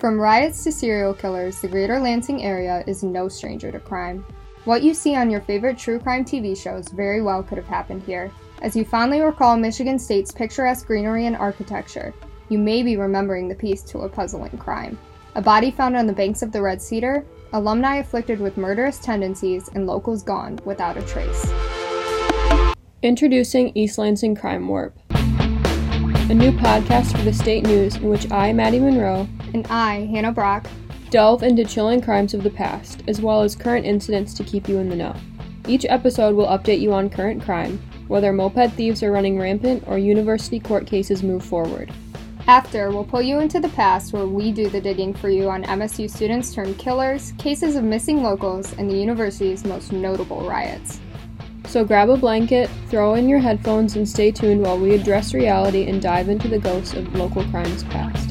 From riots to serial killers, the greater Lansing area is no stranger to crime. What you see on your favorite true crime TV shows very well could have happened here. As you fondly recall Michigan State's picturesque greenery and architecture, you may be remembering the piece to a puzzling crime. A body found on the banks of the Red Cedar, alumni afflicted with murderous tendencies, and locals gone without a trace. Introducing East Lansing Crime Warp, a new podcast for the state news in which I, Maddie Monroe, And I, Hannah Brock, delve into chilling crimes of the past, as well as current incidents to keep you in the know. Each episode will update you on current crime, whether moped thieves are running rampant or university court cases move forward. After, we'll pull you into the past where we do the digging for you on MSU students turned killers, cases of missing locals, and the university's most notable riots. So grab a blanket, throw in your headphones, and stay tuned while we address reality and dive into the ghosts of local crimes past.